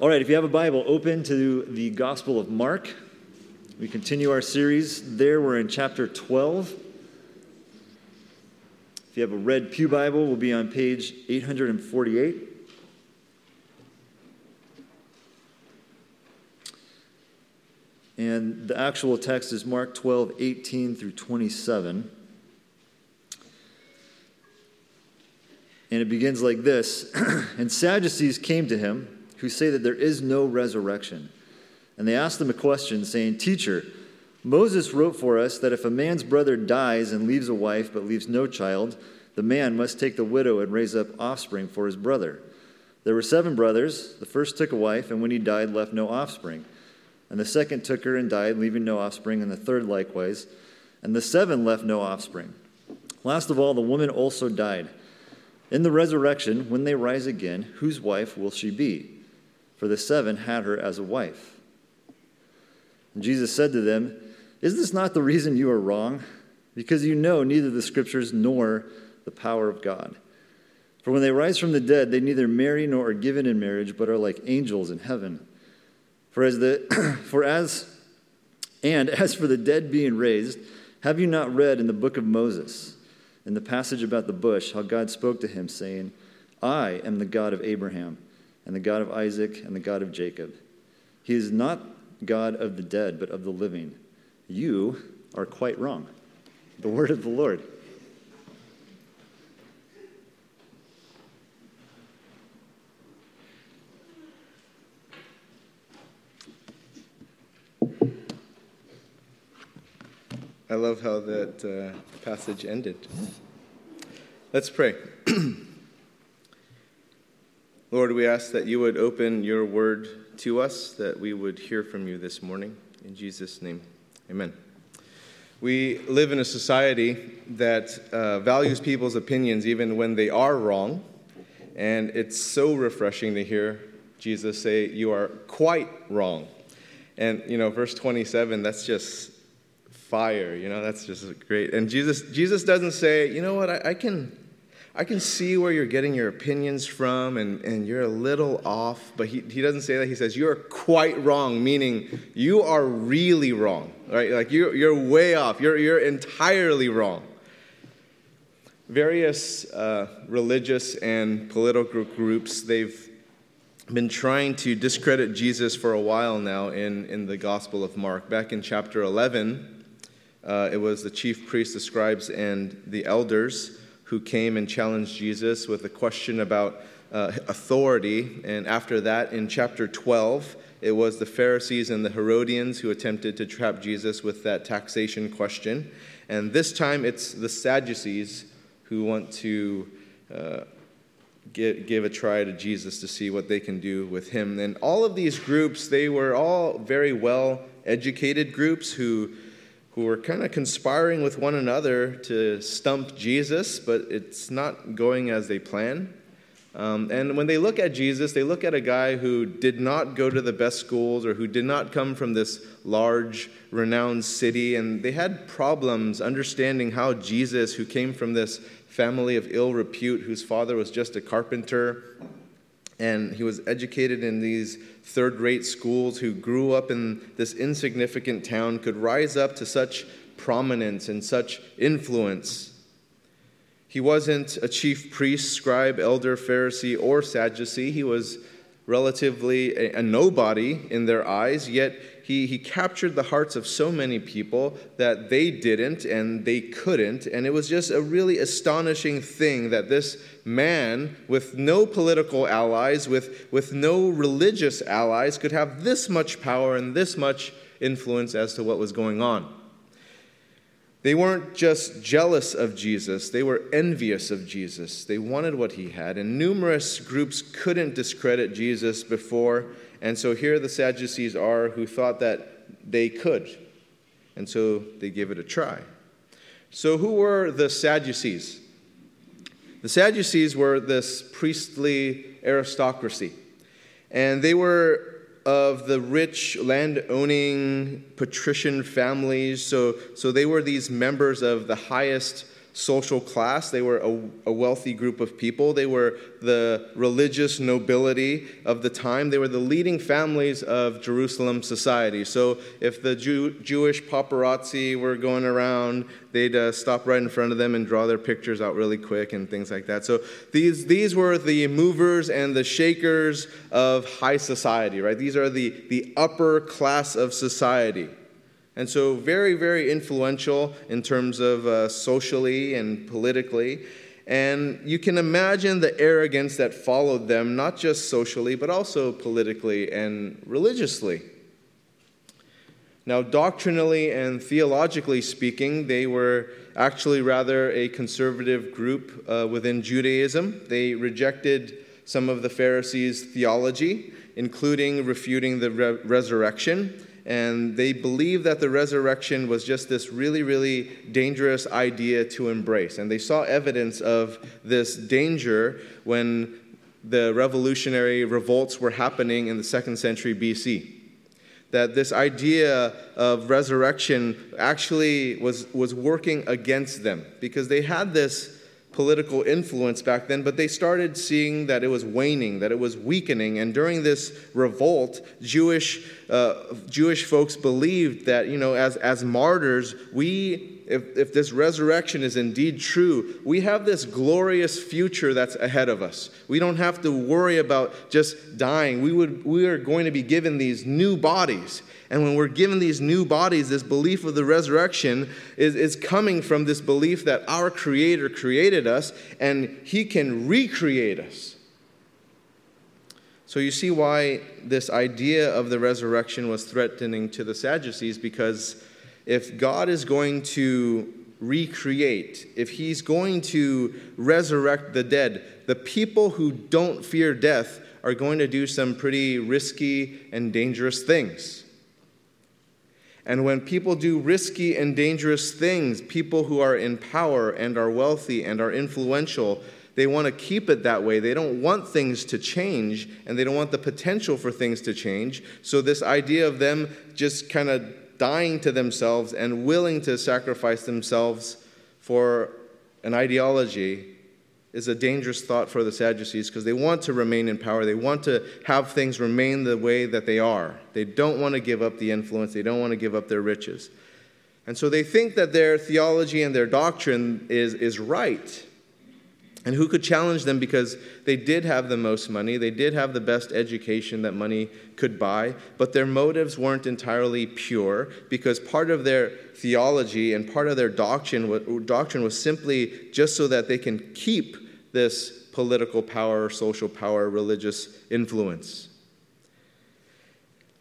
All right, if you have a Bible, open to the Gospel of Mark. We continue our series there. We're in chapter 12. If you have a red Pew Bible, we'll be on page 848. And the actual text is Mark 12, 18 through 27. And it begins like this And Sadducees came to him who say that there is no resurrection. And they asked him a question, saying, Teacher, Moses wrote for us that if a man's brother dies and leaves a wife but leaves no child, the man must take the widow and raise up offspring for his brother. There were seven brothers. The first took a wife, and when he died, left no offspring. And the second took her and died, leaving no offspring, and the third likewise. And the seven left no offspring. Last of all, the woman also died. In the resurrection, when they rise again, whose wife will she be? For the seven had her as a wife. And Jesus said to them, Is this not the reason you are wrong? Because you know neither the scriptures nor the power of God. For when they rise from the dead, they neither marry nor are given in marriage, but are like angels in heaven. For as the for as and as for the dead being raised, have you not read in the book of Moses, in the passage about the bush, how God spoke to him, saying, I am the God of Abraham and the God of Isaac and the God of Jacob. He is not God of the dead, but of the living. You are quite wrong. The word of the Lord. I love how that uh, passage ended. Let's pray. Lord, we ask that you would open your word to us, that we would hear from you this morning. In Jesus' name, amen. We live in a society that uh, values people's opinions even when they are wrong. And it's so refreshing to hear Jesus say, You are quite wrong. And, you know, verse 27, that's just fire. You know, that's just great. And Jesus, Jesus doesn't say, You know what, I, I can. I can see where you're getting your opinions from and, and you're a little off, but he, he doesn't say that. He says, You're quite wrong, meaning you are really wrong, right? Like you're, you're way off, you're, you're entirely wrong. Various uh, religious and political groups, they've been trying to discredit Jesus for a while now in, in the Gospel of Mark. Back in chapter 11, uh, it was the chief priests, the scribes, and the elders who came and challenged Jesus with a question about uh, authority. And after that, in chapter 12, it was the Pharisees and the Herodians who attempted to trap Jesus with that taxation question. And this time, it's the Sadducees who want to uh, give, give a try to Jesus to see what they can do with him. And all of these groups, they were all very well educated groups who who were kind of conspiring with one another to stump Jesus, but it's not going as they plan. Um, and when they look at Jesus, they look at a guy who did not go to the best schools or who did not come from this large, renowned city. And they had problems understanding how Jesus, who came from this family of ill repute, whose father was just a carpenter, and he was educated in these third rate schools, who grew up in this insignificant town, could rise up to such prominence and such influence. He wasn't a chief priest, scribe, elder, Pharisee, or Sadducee. He was relatively a, a nobody in their eyes, yet he, he captured the hearts of so many people that they didn't and they couldn't. And it was just a really astonishing thing that this man, with no political allies, with, with no religious allies, could have this much power and this much influence as to what was going on. They weren't just jealous of Jesus, they were envious of Jesus. They wanted what he had. And numerous groups couldn't discredit Jesus before and so here the Sadducees are who thought that they could. And so they give it a try. So, who were the Sadducees? The Sadducees were this priestly aristocracy. And they were of the rich land owning patrician families. So, so they were these members of the highest social class. They were a, a, wealthy group of people. They were the religious nobility of the time. They were the leading families of Jerusalem society. So if the Jew, Jewish paparazzi were going around, they'd uh, stop right in front of them and draw their pictures out really quick and things like that. So these, these were the movers and the shakers of high society, right? These are the, the upper class of society. And so, very, very influential in terms of uh, socially and politically. And you can imagine the arrogance that followed them, not just socially, but also politically and religiously. Now, doctrinally and theologically speaking, they were actually rather a conservative group uh, within Judaism. They rejected some of the Pharisees' theology, including refuting the re- resurrection and they believed that the resurrection was just this really, really dangerous idea to embrace. And they saw evidence of this danger when the revolutionary revolts were happening in the second century BC. That this idea of resurrection actually was, was working against them because they had this political influence back then, but they started seeing that it was waning, that it was weakening. And during this revolt, Jewish, uh, Jewish folks believed that, you know, as, as martyrs, we, if, if this resurrection is indeed true, we have this glorious future that's ahead of us. We don't have to worry about just dying. We, would, we are going to be given these new bodies. And when we're given these new bodies, this belief of the resurrection is, is coming from this belief that our Creator created us and He can recreate us. So you see why this idea of the resurrection was threatening to the Sadducees because if God is going to recreate, if He's going to resurrect the dead, the people who don't fear death are going to do some pretty risky and dangerous things. And when people do risky and dangerous things, people who are in power and are wealthy and are influential, they want to keep it that way. They don't want things to change and they don't want the potential for things to change. So, this idea of them just kind of dying to themselves and willing to sacrifice themselves for an ideology is a dangerous thought for the Sadducees because they want to remain in power. They want to have things remain the way that they are. They don't want to give up the influence, they don't want to give up their riches. And so they think that their theology and their doctrine is, is right. And who could challenge them because they did have the most money, they did have the best education that money could buy, but their motives weren't entirely pure because part of their theology and part of their doctrine, doctrine was simply just so that they can keep this political power, social power, religious influence.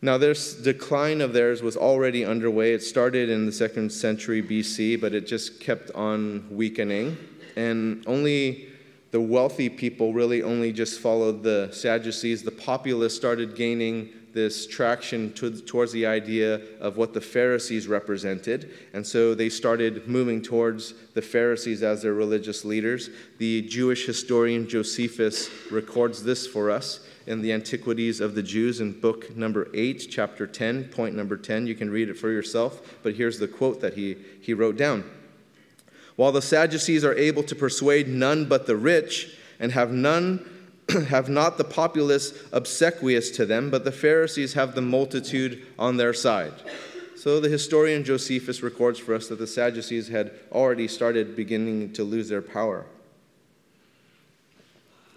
Now, this decline of theirs was already underway. It started in the second century BC, but it just kept on weakening. And only the wealthy people really only just followed the Sadducees. The populace started gaining this traction to, towards the idea of what the Pharisees represented. And so they started moving towards the Pharisees as their religious leaders. The Jewish historian Josephus records this for us in the Antiquities of the Jews in book number 8, chapter 10, point number 10. You can read it for yourself, but here's the quote that he, he wrote down. While the Sadducees are able to persuade none but the rich, and have none have not the populace obsequious to them, but the Pharisees have the multitude on their side. So the historian Josephus records for us that the Sadducees had already started beginning to lose their power.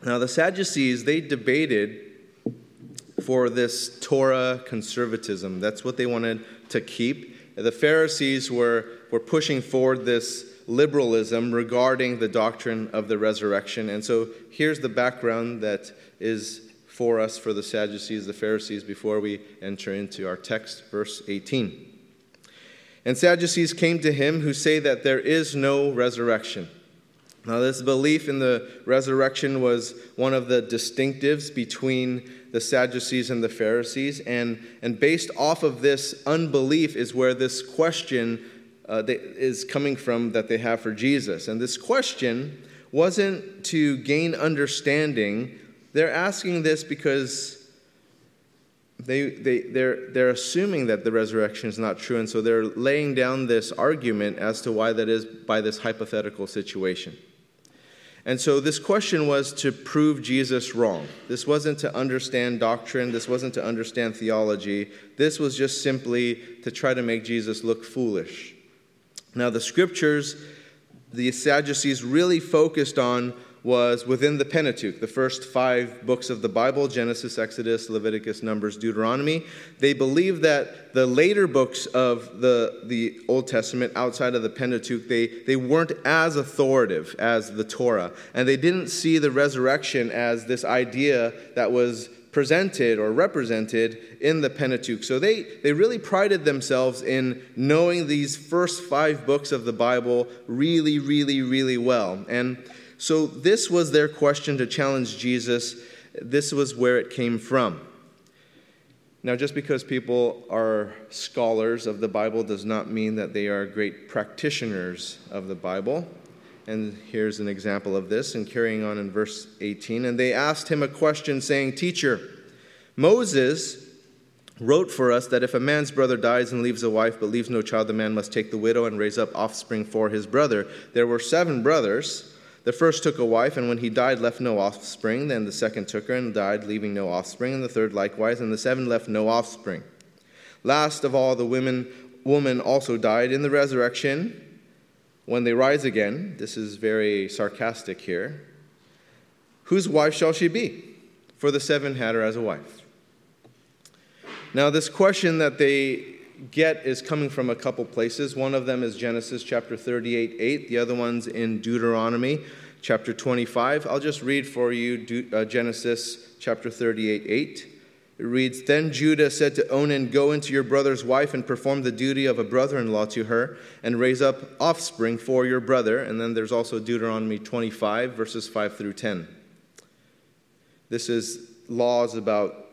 Now, the Sadducees, they debated for this Torah conservatism. That's what they wanted to keep. The Pharisees were, were pushing forward this liberalism regarding the doctrine of the resurrection. And so here's the background that is for us for the Sadducees, the Pharisees, before we enter into our text, verse 18. And Sadducees came to him who say that there is no resurrection. Now, this belief in the resurrection was one of the distinctives between the Sadducees and the Pharisees. And, and based off of this unbelief is where this question uh, is coming from that they have for Jesus. And this question wasn't to gain understanding, they're asking this because they, they, they're, they're assuming that the resurrection is not true, and so they're laying down this argument as to why that is by this hypothetical situation. And so this question was to prove Jesus wrong. This wasn't to understand doctrine, this wasn't to understand theology. This was just simply to try to make Jesus look foolish. Now, the scriptures, the Sadducees really focused on was within the Pentateuch, the first five books of the Bible Genesis, Exodus, Leviticus, Numbers, Deuteronomy. They believed that the later books of the, the Old Testament outside of the Pentateuch, they, they weren't as authoritative as the Torah. And they didn't see the resurrection as this idea that was presented or represented in the Pentateuch. So they, they really prided themselves in knowing these first five books of the Bible really, really, really well. And so, this was their question to challenge Jesus. This was where it came from. Now, just because people are scholars of the Bible does not mean that they are great practitioners of the Bible. And here's an example of this, and carrying on in verse 18. And they asked him a question, saying, Teacher, Moses wrote for us that if a man's brother dies and leaves a wife but leaves no child, the man must take the widow and raise up offspring for his brother. There were seven brothers. The first took a wife, and when he died, left no offspring. Then the second took her and died, leaving no offspring. And the third likewise, and the seven left no offspring. Last of all, the women, woman also died in the resurrection. When they rise again, this is very sarcastic here. Whose wife shall she be? For the seven had her as a wife. Now, this question that they get is coming from a couple places. One of them is Genesis chapter 38, 8. The other one's in Deuteronomy chapter 25. I'll just read for you uh, Genesis chapter 38, 8. It reads Then Judah said to Onan, Go into your brother's wife and perform the duty of a brother in law to her, and raise up offspring for your brother. And then there's also Deuteronomy 25, verses 5 through 10. This is laws about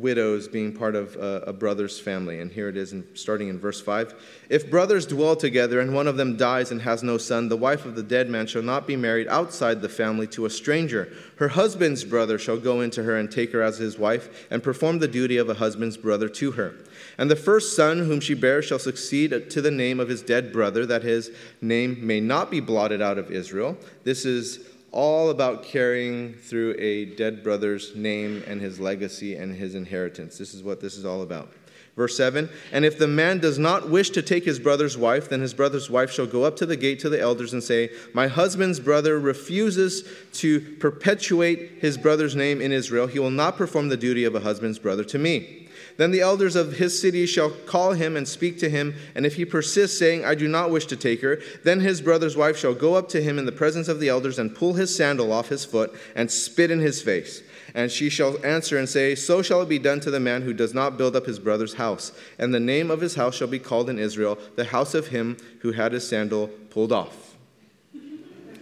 widows being part of a, a, brother's family. And here it is, in, starting in verse 5. If brothers dwell together and one of them dies and has no son, the wife of the dead man shall not be married outside the family to a stranger. Her husband's brother shall go into her and take her as his wife and perform the duty of a husband's brother to her. And the first son whom she bears shall succeed to the name of his dead brother, that his name may not be blotted out of Israel. This is all about carrying through a dead brother's name and his legacy and his inheritance. This is what this is all about. Verse 7 And if the man does not wish to take his brother's wife, then his brother's wife shall go up to the gate to the elders and say, My husband's brother refuses to perpetuate his brother's name in Israel. He will not perform the duty of a husband's brother to me. Then the elders of his city shall call him and speak to him, and if he persists, saying, I do not wish to take her, then his brother's wife shall go up to him in the presence of the elders and pull his sandal off his foot and spit in his face. And she shall answer and say, So shall it be done to the man who does not build up his brother's house. And the name of his house shall be called in Israel, the house of him who had his sandal pulled off.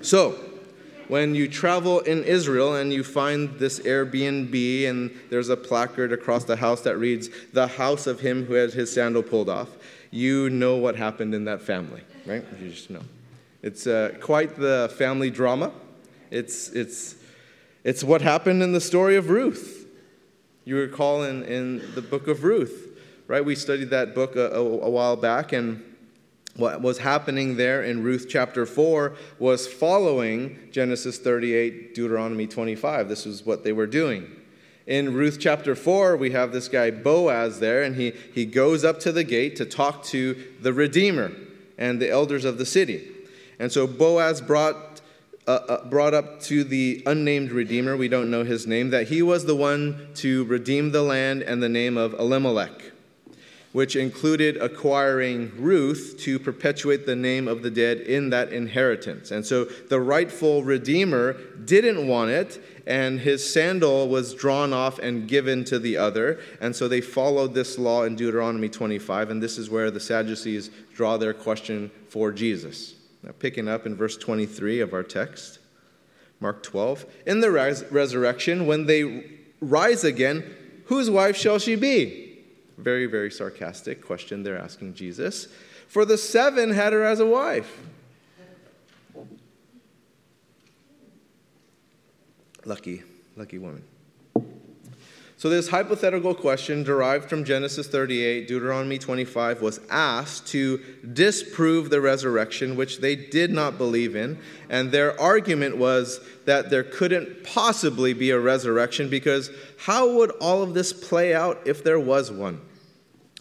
So, when you travel in Israel and you find this Airbnb and there's a placard across the house that reads, The house of him who had his sandal pulled off, you know what happened in that family, right? You just know. It's uh, quite the family drama. It's, it's, it's what happened in the story of Ruth. You recall in, in the book of Ruth, right? We studied that book a, a, a while back, and what was happening there in Ruth chapter 4 was following Genesis 38, Deuteronomy 25. This is what they were doing. In Ruth chapter 4, we have this guy Boaz there, and he, he goes up to the gate to talk to the Redeemer and the elders of the city. And so Boaz brought, uh, uh, brought up to the unnamed Redeemer, we don't know his name, that he was the one to redeem the land and the name of Elimelech which included acquiring Ruth to perpetuate the name of the dead in that inheritance. And so the rightful Redeemer didn't want it, and his sandal was drawn off and given to the other. And so they followed this law in Deuteronomy 25, and this is where the Sadducees draw their question for Jesus. Now, picking up in verse 23 of our text, Mark 12. In the res- resurrection, when they rise again, whose wife shall she be? Very, very sarcastic question they're asking Jesus. For the seven had her as a wife. Lucky, lucky woman. So, this hypothetical question derived from Genesis 38, Deuteronomy 25, was asked to disprove the resurrection, which they did not believe in. And their argument was that there couldn't possibly be a resurrection because how would all of this play out if there was one?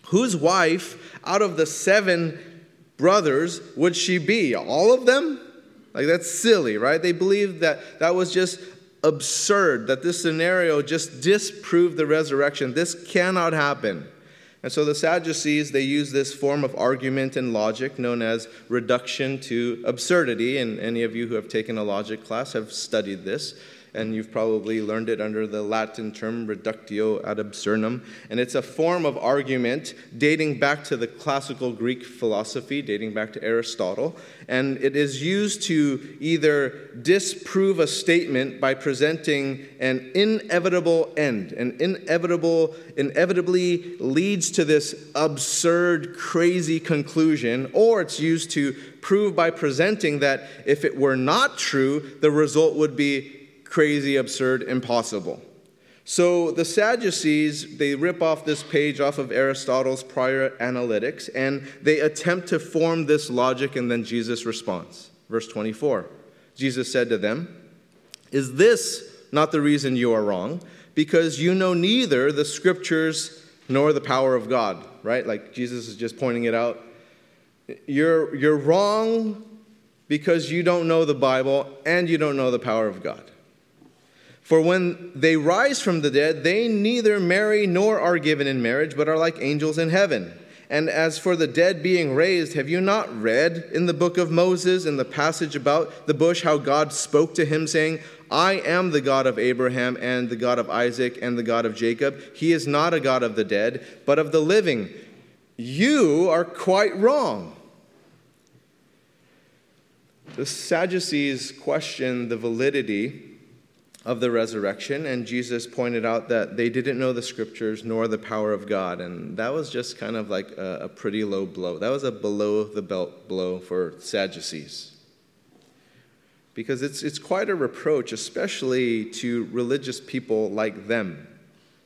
Whose wife out of the seven brothers would she be? All of them? Like, that's silly, right? They believed that that was just absurd that this scenario just disproved the resurrection. This cannot happen. And so the Sadducees, they use this form of argument and logic known as reduction to absurdity. And any of you who have taken a logic class have studied this and you've probably learned it under the Latin term reductio ad absurdum. And it's a form of argument dating back to the classical Greek philosophy, dating back to Aristotle. And it is used to either disprove a statement by presenting an inevitable end. An inevitable, inevitably leads to this absurd, crazy conclusion, or it's used to prove by presenting that if it were not true, the result would be crazy, absurd, impossible. So the Sadducees, they rip off this page off of Aristotle's prior analytics and they attempt to form this logic and then Jesus responds. Verse 24 Jesus said to them, Is this not the reason you are wrong? Because you know neither the scriptures nor the power of God, right? Like Jesus is just pointing it out. You're, you're wrong because you don't know the Bible and you don't know the power of God. For when they rise from the dead, they neither marry nor are given in marriage, but are like angels in heaven. And as for the dead being raised, have you not read in the book of Moses, in the passage about the bush, how God spoke to him, saying, I am the God of Abraham and the God of Isaac and the God of Jacob. He is not a God of the dead, but of the living. You are quite wrong. The Sadducees question the validity of the resurrection, and Jesus pointed out that they didn't know the scriptures nor the power of God. And that was just kind of like a, a pretty low blow. That was a below the belt blow for Sadducees. Because it's, it's quite a reproach, especially to religious people like them.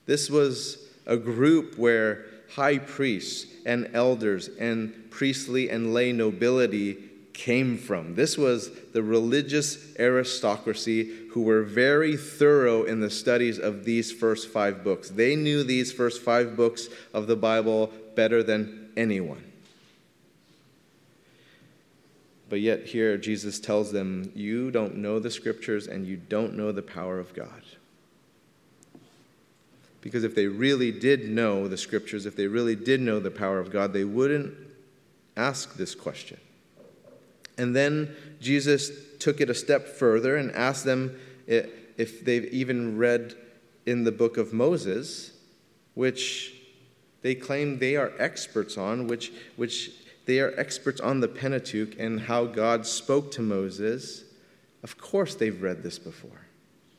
This was a group where high priests and elders and priestly and lay nobility came from. This was the religious aristocracy who were very thorough in the studies of these first five books. They knew these first five books of the Bible better than anyone. But yet, here Jesus tells them, You don't know the scriptures and you don't know the power of God. Because if they really did know the scriptures, if they really did know the power of God, they wouldn't ask this question. And then Jesus took it a step further and asked them if they've even read in the book of Moses, which they claim they are experts on, which, which they are experts on the Pentateuch and how God spoke to Moses. Of course, they've read this before.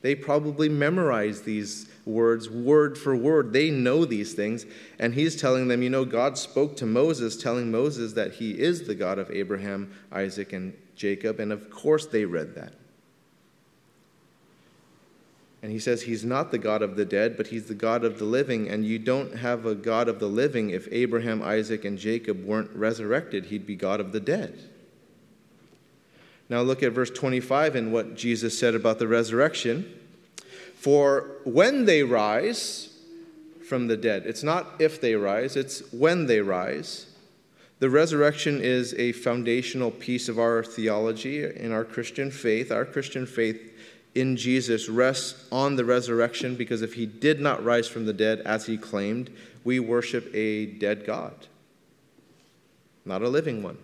They probably memorized these words word for word. They know these things. And he's telling them, you know, God spoke to Moses, telling Moses that he is the God of Abraham, Isaac, and Jacob. And of course, they read that. And he says he's not the God of the dead, but he's the God of the living. And you don't have a God of the living if Abraham, Isaac, and Jacob weren't resurrected. He'd be God of the dead. Now look at verse 25 and what Jesus said about the resurrection. For when they rise from the dead, it's not if they rise, it's when they rise. The resurrection is a foundational piece of our theology in our Christian faith. Our Christian faith in Jesus rests on the resurrection because if he did not rise from the dead as he claimed, we worship a dead God, not a living one.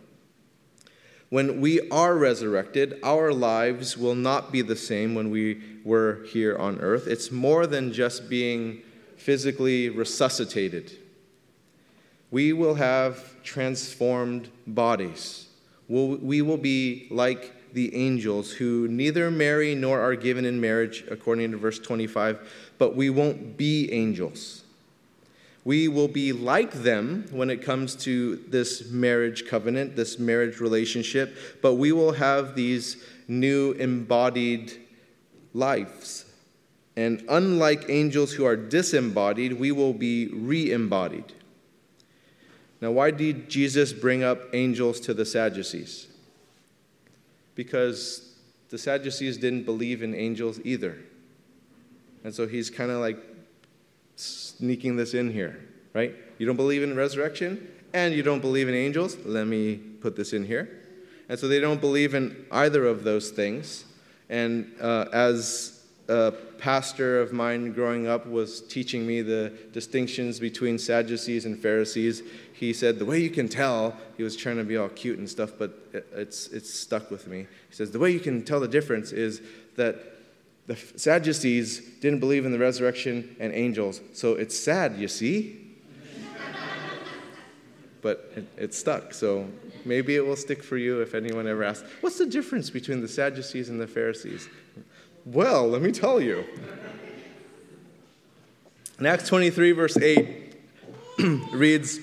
When we are resurrected, our lives will not be the same when we were here on earth. It's more than just being physically resuscitated. We will have transformed bodies. we will be like the angels who neither marry nor are given in marriage, according to verse 25, but we won't be angels. We will be like them when it comes to this marriage covenant, this marriage relationship, but we will have these new embodied lives. And unlike angels who are disembodied, we will be re embodied. Now, why did Jesus bring up angels to the Sadducees? Because the Sadducees didn't believe in angels either. And so he's kind of like sneaking this in here, right? You don't believe in resurrection and you don't believe in angels? Let me put this in here. And so they don't believe in either of those things. And uh, as a pastor of mine growing up was teaching me the distinctions between Sadducees and Pharisees, he said, The way you can tell, he was trying to be all cute and stuff, but it's, it's stuck with me. He says, The way you can tell the difference is that the Sadducees didn't believe in the resurrection and angels, so it's sad, you see? but it, it stuck, so maybe it will stick for you if anyone ever asks, What's the difference between the Sadducees and the Pharisees? Well, let me tell you. In Acts 23, verse 8, reads,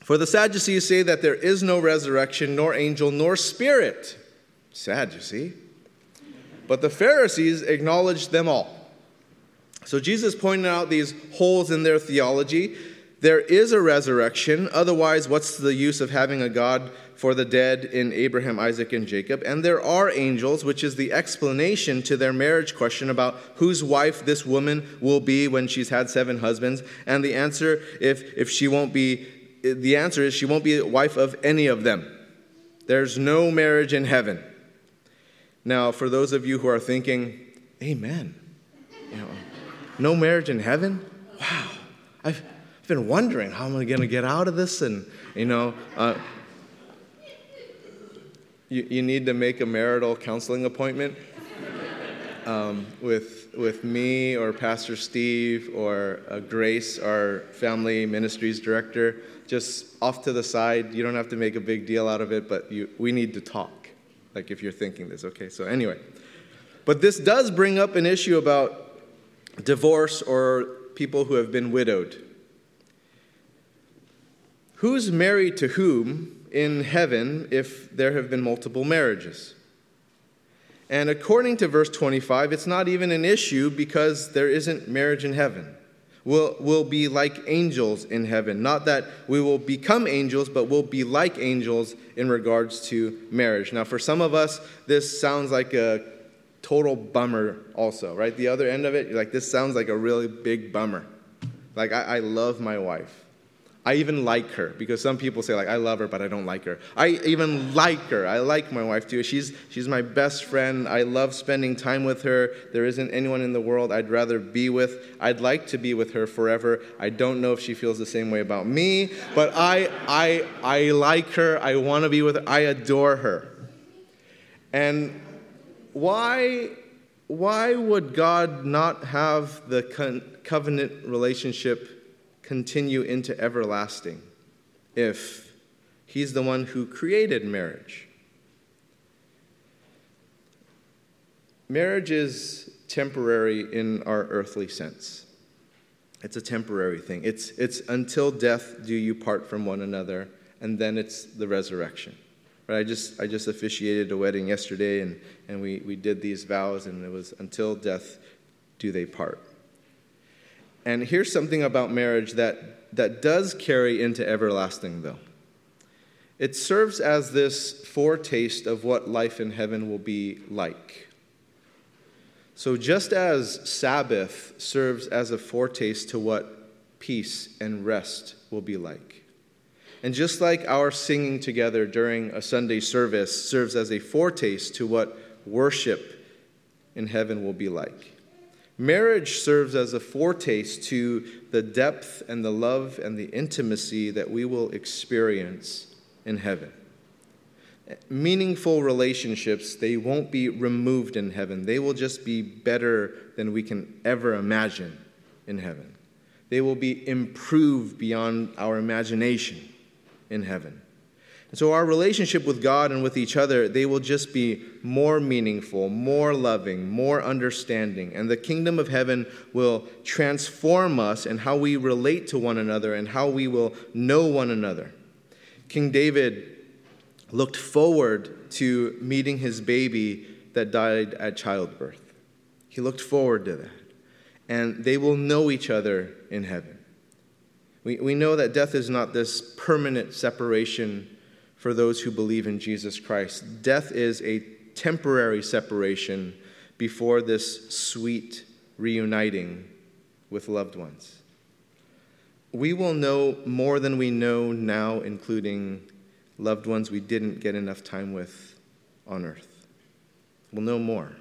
For the Sadducees say that there is no resurrection, nor angel, nor spirit. Sad, you see. But the Pharisees acknowledged them all. So Jesus pointed out these holes in their theology. There is a resurrection, otherwise, what's the use of having a God for the dead in Abraham, Isaac, and Jacob? And there are angels, which is the explanation to their marriage question about whose wife this woman will be when she's had seven husbands. And the answer, if, if she won't be, the answer is she won't be a wife of any of them. There's no marriage in heaven. Now, for those of you who are thinking, Amen, you know, no marriage in heaven? Wow, I've, been wondering how am I going to get out of this? And, you know, uh, you, you need to make a marital counseling appointment um, with, with me or Pastor Steve or uh, Grace, our family ministries director, just off to the side. You don't have to make a big deal out of it, but you, we need to talk like if you're thinking this. Okay, so anyway. But this does bring up an issue about divorce or people who have been widowed. Who's married to whom in heaven if there have been multiple marriages? And according to verse 25, it's not even an issue because there isn't marriage in heaven will, will be like angels in heaven. Not that we will become angels, but we'll be like angels in regards to marriage. Now, for some of us, this sounds like a total bummer, also, right? The other end of it, like, this sounds like a really big bummer. Like, I, I love my wife. I even like her because some people say like I love her but I don't like her. I even like her. I like my wife too. She's she's my best friend. I love spending time with her. There isn't anyone in the world I'd rather be with. I'd like to be with her forever. I don't know if she feels the same way about me, but I I I like her. I want to be with her. I adore her. And why why would God not have the covenant relationship continue into everlasting if he's the one who created marriage. Marriage is temporary in our earthly sense. It's a temporary thing. It's, it's until death do you part from one another, and then it's the resurrection. Right? I just, I just officiated a wedding yesterday, and, and we, we did these vows, and it was until death do they part. And here's something about marriage that, that does carry into everlasting, though. It serves as this foretaste of what life in heaven will be like. So, just as Sabbath serves as a foretaste to what peace and rest will be like, and just like our singing together during a Sunday service serves as a foretaste to what worship in heaven will be like, Marriage serves as a foretaste to the depth and the love and the intimacy that we will experience in heaven. Meaningful relationships, they won't be removed in heaven. They will just be better than we can ever imagine in heaven. They will be improved beyond our imagination in heaven. So our relationship with God and with each other, they will just be more meaningful, more loving, more understanding. And the kingdom of heaven will transform us and how we relate to one another and how we will know one another. King David looked forward to meeting his baby that died at childbirth. He looked forward to that. and they will know each other in heaven. We, we know that death is not this permanent separation for those who believe in Jesus Christ. Death is a temporary separation before this sweet reuniting with loved ones. We will know more than we know now, including loved ones we didn't get enough time with on earth. We'll know more.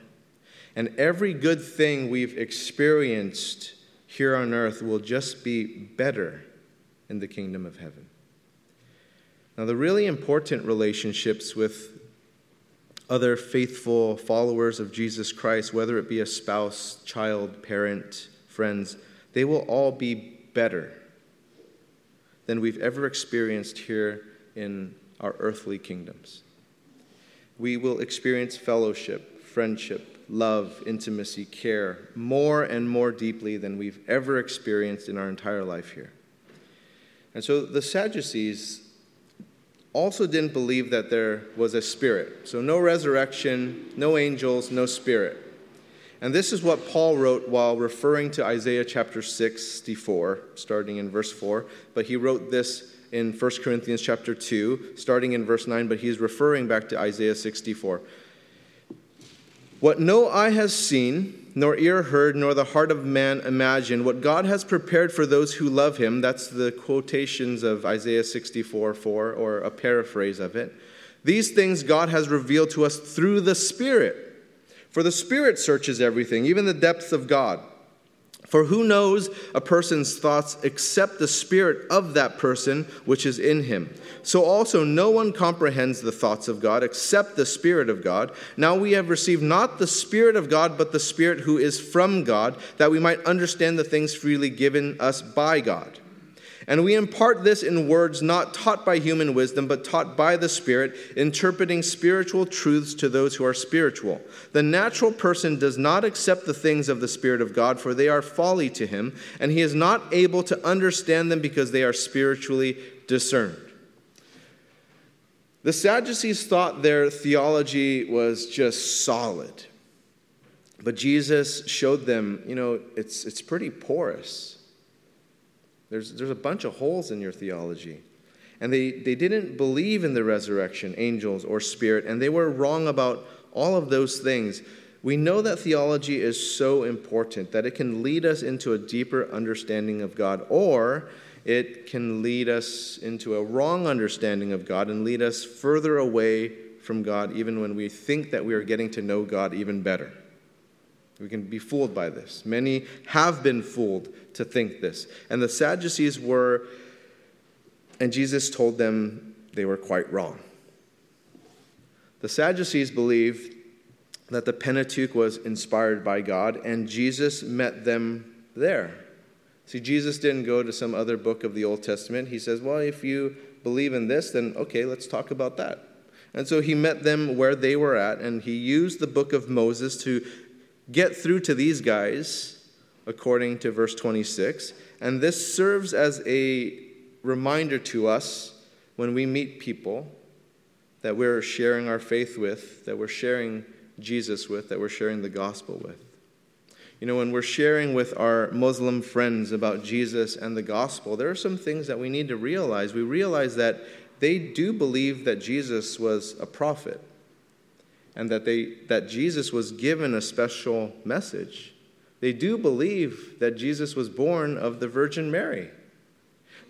And every good thing we've experienced here on earth will just be better in the kingdom of heaven. Now, the really important relationships with other faithful followers of Jesus Christ, whether it be a spouse, child, parent, friends, they will all be better than we've ever experienced here in our earthly kingdoms. We will experience fellowship, friendship, love, intimacy, care more and more deeply than we've ever experienced in our entire life here. And so the Sadducees also didn't believe that there was a spirit. So, no resurrection, no angels, no spirit. And this is what Paul wrote while referring to Isaiah chapter 64, starting in verse 4. But he wrote this in 1 Corinthians chapter 2, starting in verse 9, but he's referring back to Isaiah 64. What no eye has seen, nor ear heard, nor the heart of man imagined, what God has prepared for those who love him, that's the quotations of Isaiah 64 4, or a paraphrase of it. These things God has revealed to us through the Spirit. For the Spirit searches everything, even the depths of God. For who knows a person's thoughts except the spirit of that person which is in him? So also no one comprehends the thoughts of God except the Spirit of God. Now we have received not the Spirit of God, but the Spirit who is from God, that we might understand the things freely given us by God. And we impart this in words not taught by human wisdom, but taught by the Spirit, interpreting spiritual truths to those who are spiritual. The natural person does not accept the things of the Spirit of God, for they are folly to him, and he is not able to understand them because they are spiritually discerned. The Sadducees thought their theology was just solid. But Jesus showed them, you know, it's, it's pretty porous. There's, there's a bunch of holes in your theology. And they, they didn't believe in the resurrection, angels, or spirit, and they were wrong about all of those things. We know that theology is so important that it can lead us into a deeper understanding of God, or it can lead us into a wrong understanding of God and lead us further away from God, even when we think that we are getting to know God even better. We can be fooled by this. Many have been fooled to think this. And the Sadducees were, and Jesus told them they were quite wrong. The Sadducees believed that the Pentateuch was inspired by God, and Jesus met them there. See, Jesus didn't go to some other book of the Old Testament. He says, Well, if you believe in this, then okay, let's talk about that. And so he met them where they were at, and he used the book of Moses to get through to these guys, according to verse 26. And this serves as a reminder to us when we meet people that we're sharing our faith with, that we're sharing Jesus with, that we're sharing the gospel with. You know, when we're sharing with our Muslim friends about Jesus and the gospel, there are some things that we need to realize. We realize that they do believe that Jesus was a prophet and that, they, that Jesus was given a special message. They do believe that Jesus was born of the Virgin Mary.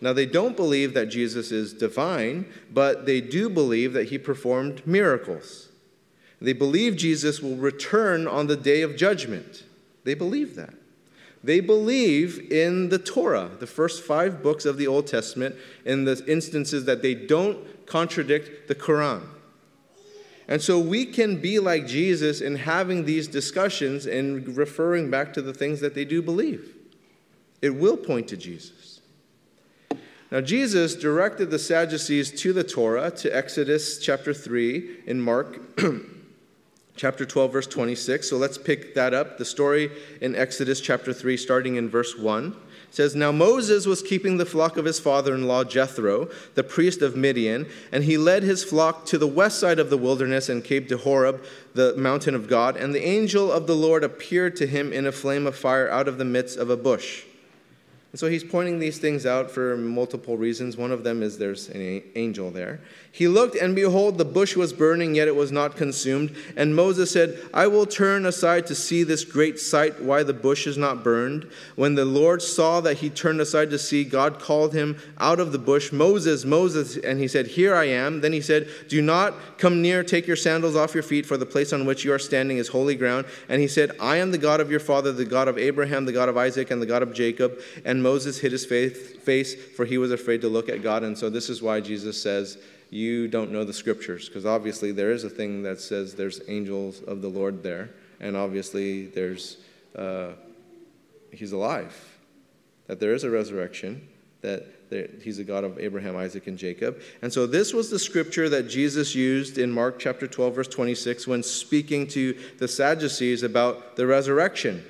Now, they don't believe that Jesus is divine, but they do believe that he performed miracles. They believe Jesus will return on the day of judgment. They believe that. They believe in the Torah, the first five books of the Old Testament, in the instances that they don't contradict the Quran. And so we can be like Jesus in having these discussions and referring back to the things that they do believe. It will point to Jesus. Now, Jesus directed the Sadducees to the Torah, to Exodus chapter 3 in Mark. chapter 12, verse 26. So let's pick that up. The story in Exodus chapter 3, starting in verse 1 says, Now Moses was keeping the flock of his father in law Jethro, the priest of Midian, and he led his flock to the west side of the wilderness and came to Horeb, the mountain of God. And the angel of the Lord appeared to him in a flame of fire out of the midst of a bush. And so he's pointing these things out for multiple reasons. One of them is there's an angel there. He looked, and behold, the bush was burning, yet it was not consumed. And Moses said, I will turn aside to see this great sight, why the bush is not burned. When the Lord saw that he turned aside to see, God called him out of the bush, Moses, Moses. And he said, Here I am. Then he said, Do not come near, take your sandals off your feet, for the place on which you are standing is holy ground. And he said, I am the God of your father, the God of Abraham, the God of Isaac, and the God of Jacob. And Moses hid his face, for he was afraid to look at God. And so this is why Jesus says, You don't know the scriptures, because obviously there is a thing that says there's angels of the Lord there, and obviously there's uh, he's alive, that there is a resurrection, that there, he's a God of Abraham, Isaac, and Jacob. And so this was the scripture that Jesus used in Mark chapter 12, verse 26, when speaking to the Sadducees about the resurrection.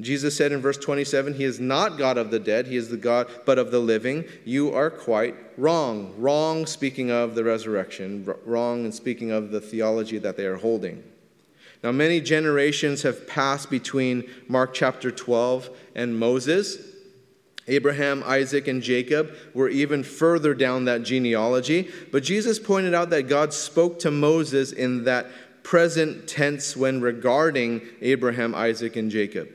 Jesus said in verse 27, He is not God of the dead, He is the God but of the living. You are quite wrong. Wrong, speaking of the resurrection, wrong in speaking of the theology that they are holding. Now, many generations have passed between Mark chapter 12 and Moses. Abraham, Isaac, and Jacob were even further down that genealogy. But Jesus pointed out that God spoke to Moses in that present tense when regarding Abraham, Isaac, and Jacob.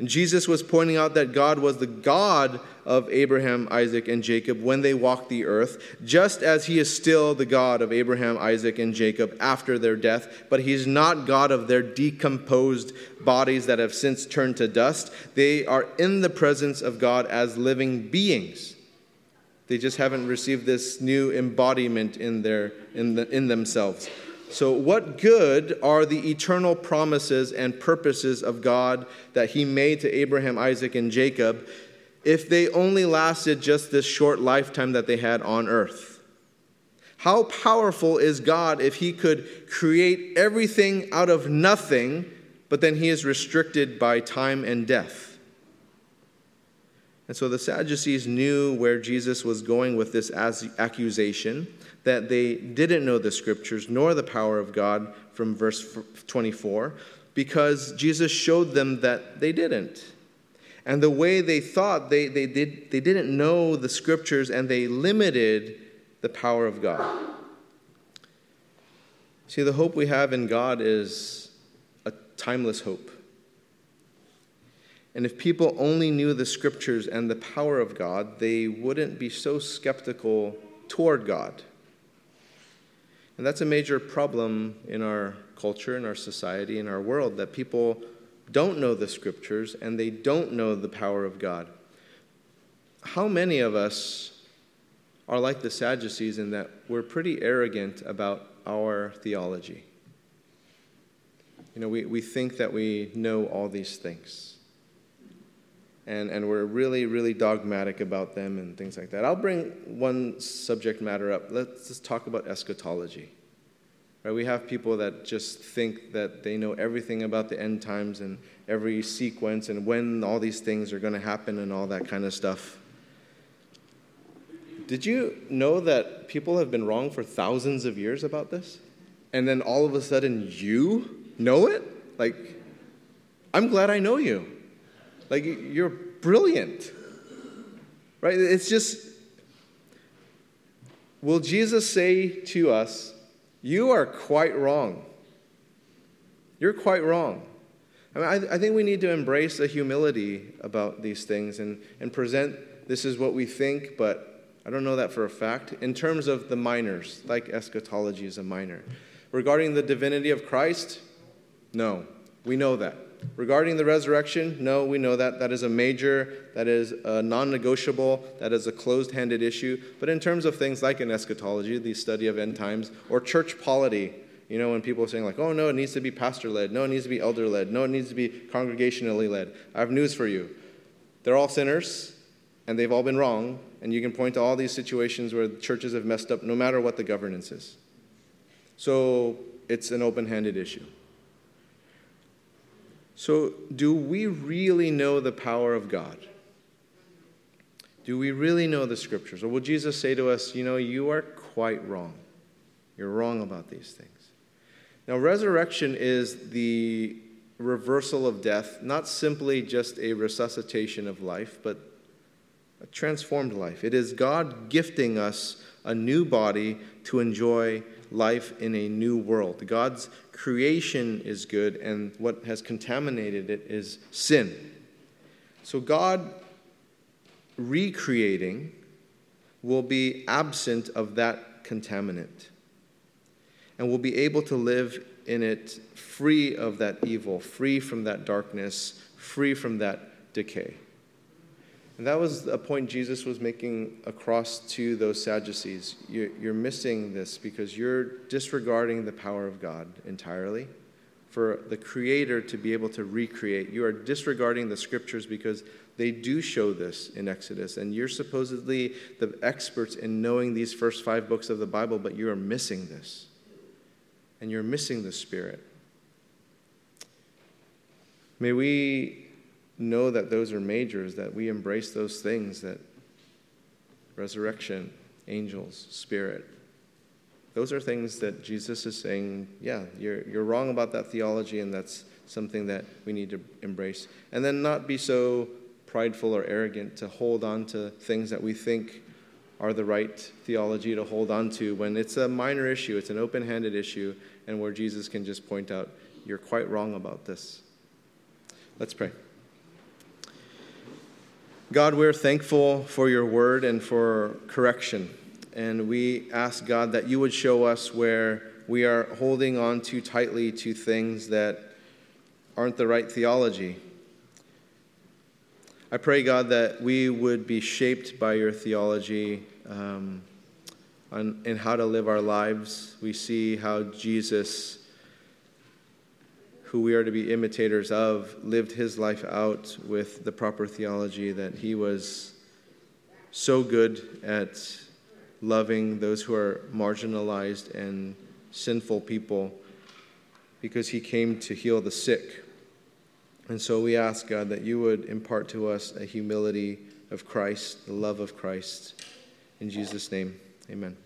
And Jesus was pointing out that God was the God of Abraham, Isaac, and Jacob when they walked the earth, just as he is still the God of Abraham, Isaac, and Jacob after their death. But he's not God of their decomposed bodies that have since turned to dust. They are in the presence of God as living beings. They just haven't received this new embodiment in, their, in, the, in themselves. So, what good are the eternal promises and purposes of God that He made to Abraham, Isaac, and Jacob if they only lasted just this short lifetime that they had on earth? How powerful is God if He could create everything out of nothing, but then He is restricted by time and death? And so the Sadducees knew where Jesus was going with this accusation that they didn't know the scriptures nor the power of God from verse 24 because Jesus showed them that they didn't. And the way they thought, they, they, did, they didn't know the scriptures and they limited the power of God. See, the hope we have in God is a timeless hope. And if people only knew the scriptures and the power of God, they wouldn't be so skeptical toward God. And that's a major problem in our culture, in our society, in our world, that people don't know the scriptures and they don't know the power of God. How many of us are like the Sadducees in that we're pretty arrogant about our theology? You know, we, we think that we know all these things and, and we're really, really dogmatic about them and things like that. I'll bring one subject matter up. Let's just talk about eschatology. Right? We have people that just think that they know everything about the end times and every sequence and when all these things are going to happen and all that kind of stuff. Did you know that people have been wrong for thousands of years about this? And then all of a sudden you know it? Like, I'm glad I know you. Like, you're brilliant. Right? It's just, will Jesus say to us, You are quite wrong? You're quite wrong. I, mean, I, I think we need to embrace the humility about these things and, and present this is what we think, but I don't know that for a fact. In terms of the minors, like eschatology is a minor. Regarding the divinity of Christ, no, we know that. Regarding the resurrection, no, we know that. That is a major, that is a non negotiable, that is a closed handed issue. But in terms of things like in eschatology, the study of end times, or church polity, you know, when people are saying, like, oh, no, it needs to be pastor led, no, it needs to be elder led, no, it needs to be congregationally led. I have news for you. They're all sinners, and they've all been wrong, and you can point to all these situations where churches have messed up no matter what the governance is. So it's an open handed issue. So, do we really know the power of God? Do we really know the scriptures? Or will Jesus say to us, You know, you are quite wrong. You're wrong about these things. Now, resurrection is the reversal of death, not simply just a resuscitation of life, but a transformed life. It is God gifting us a new body to enjoy life in a new world. God's creation is good, and what has contaminated it is sin. So, God recreating will be absent of that contaminant and will be able to live in it free of that evil, free from that darkness, free from that decay. And that was a point Jesus was making across to those Sadducees. You're missing this because you're disregarding the power of God entirely. For the Creator to be able to recreate, you are disregarding the scriptures because they do show this in Exodus. And you're supposedly the experts in knowing these first five books of the Bible, but you are missing this. And you're missing the Spirit. May we know that those are majors, that we embrace those things that resurrection, angels, spirit. Those are things that Jesus is saying, yeah, you're, you're wrong about that theology, and that's something that we need to embrace. And then not be so prideful or arrogant to hold on to things that we think are the right theology to hold on to when it's a minor issue, it's an open handed issue, and where Jesus can just point out, you're quite wrong about this. Let's pray. God, we're thankful for your word and for correction. And we ask, God, that you would show us where we are holding on too tightly to things that aren't the right theology. I pray, God, that we would be shaped by your theology um, on, in how to live our lives. We see how Jesus who we are to be imitators of, lived his life out with the proper theology, that he was so good at loving those who are marginalized and sinful people because he came to heal the sick. And so we ask, God, that you would impart to us a humility of Christ, the love of Christ. In Jesus' name, amen.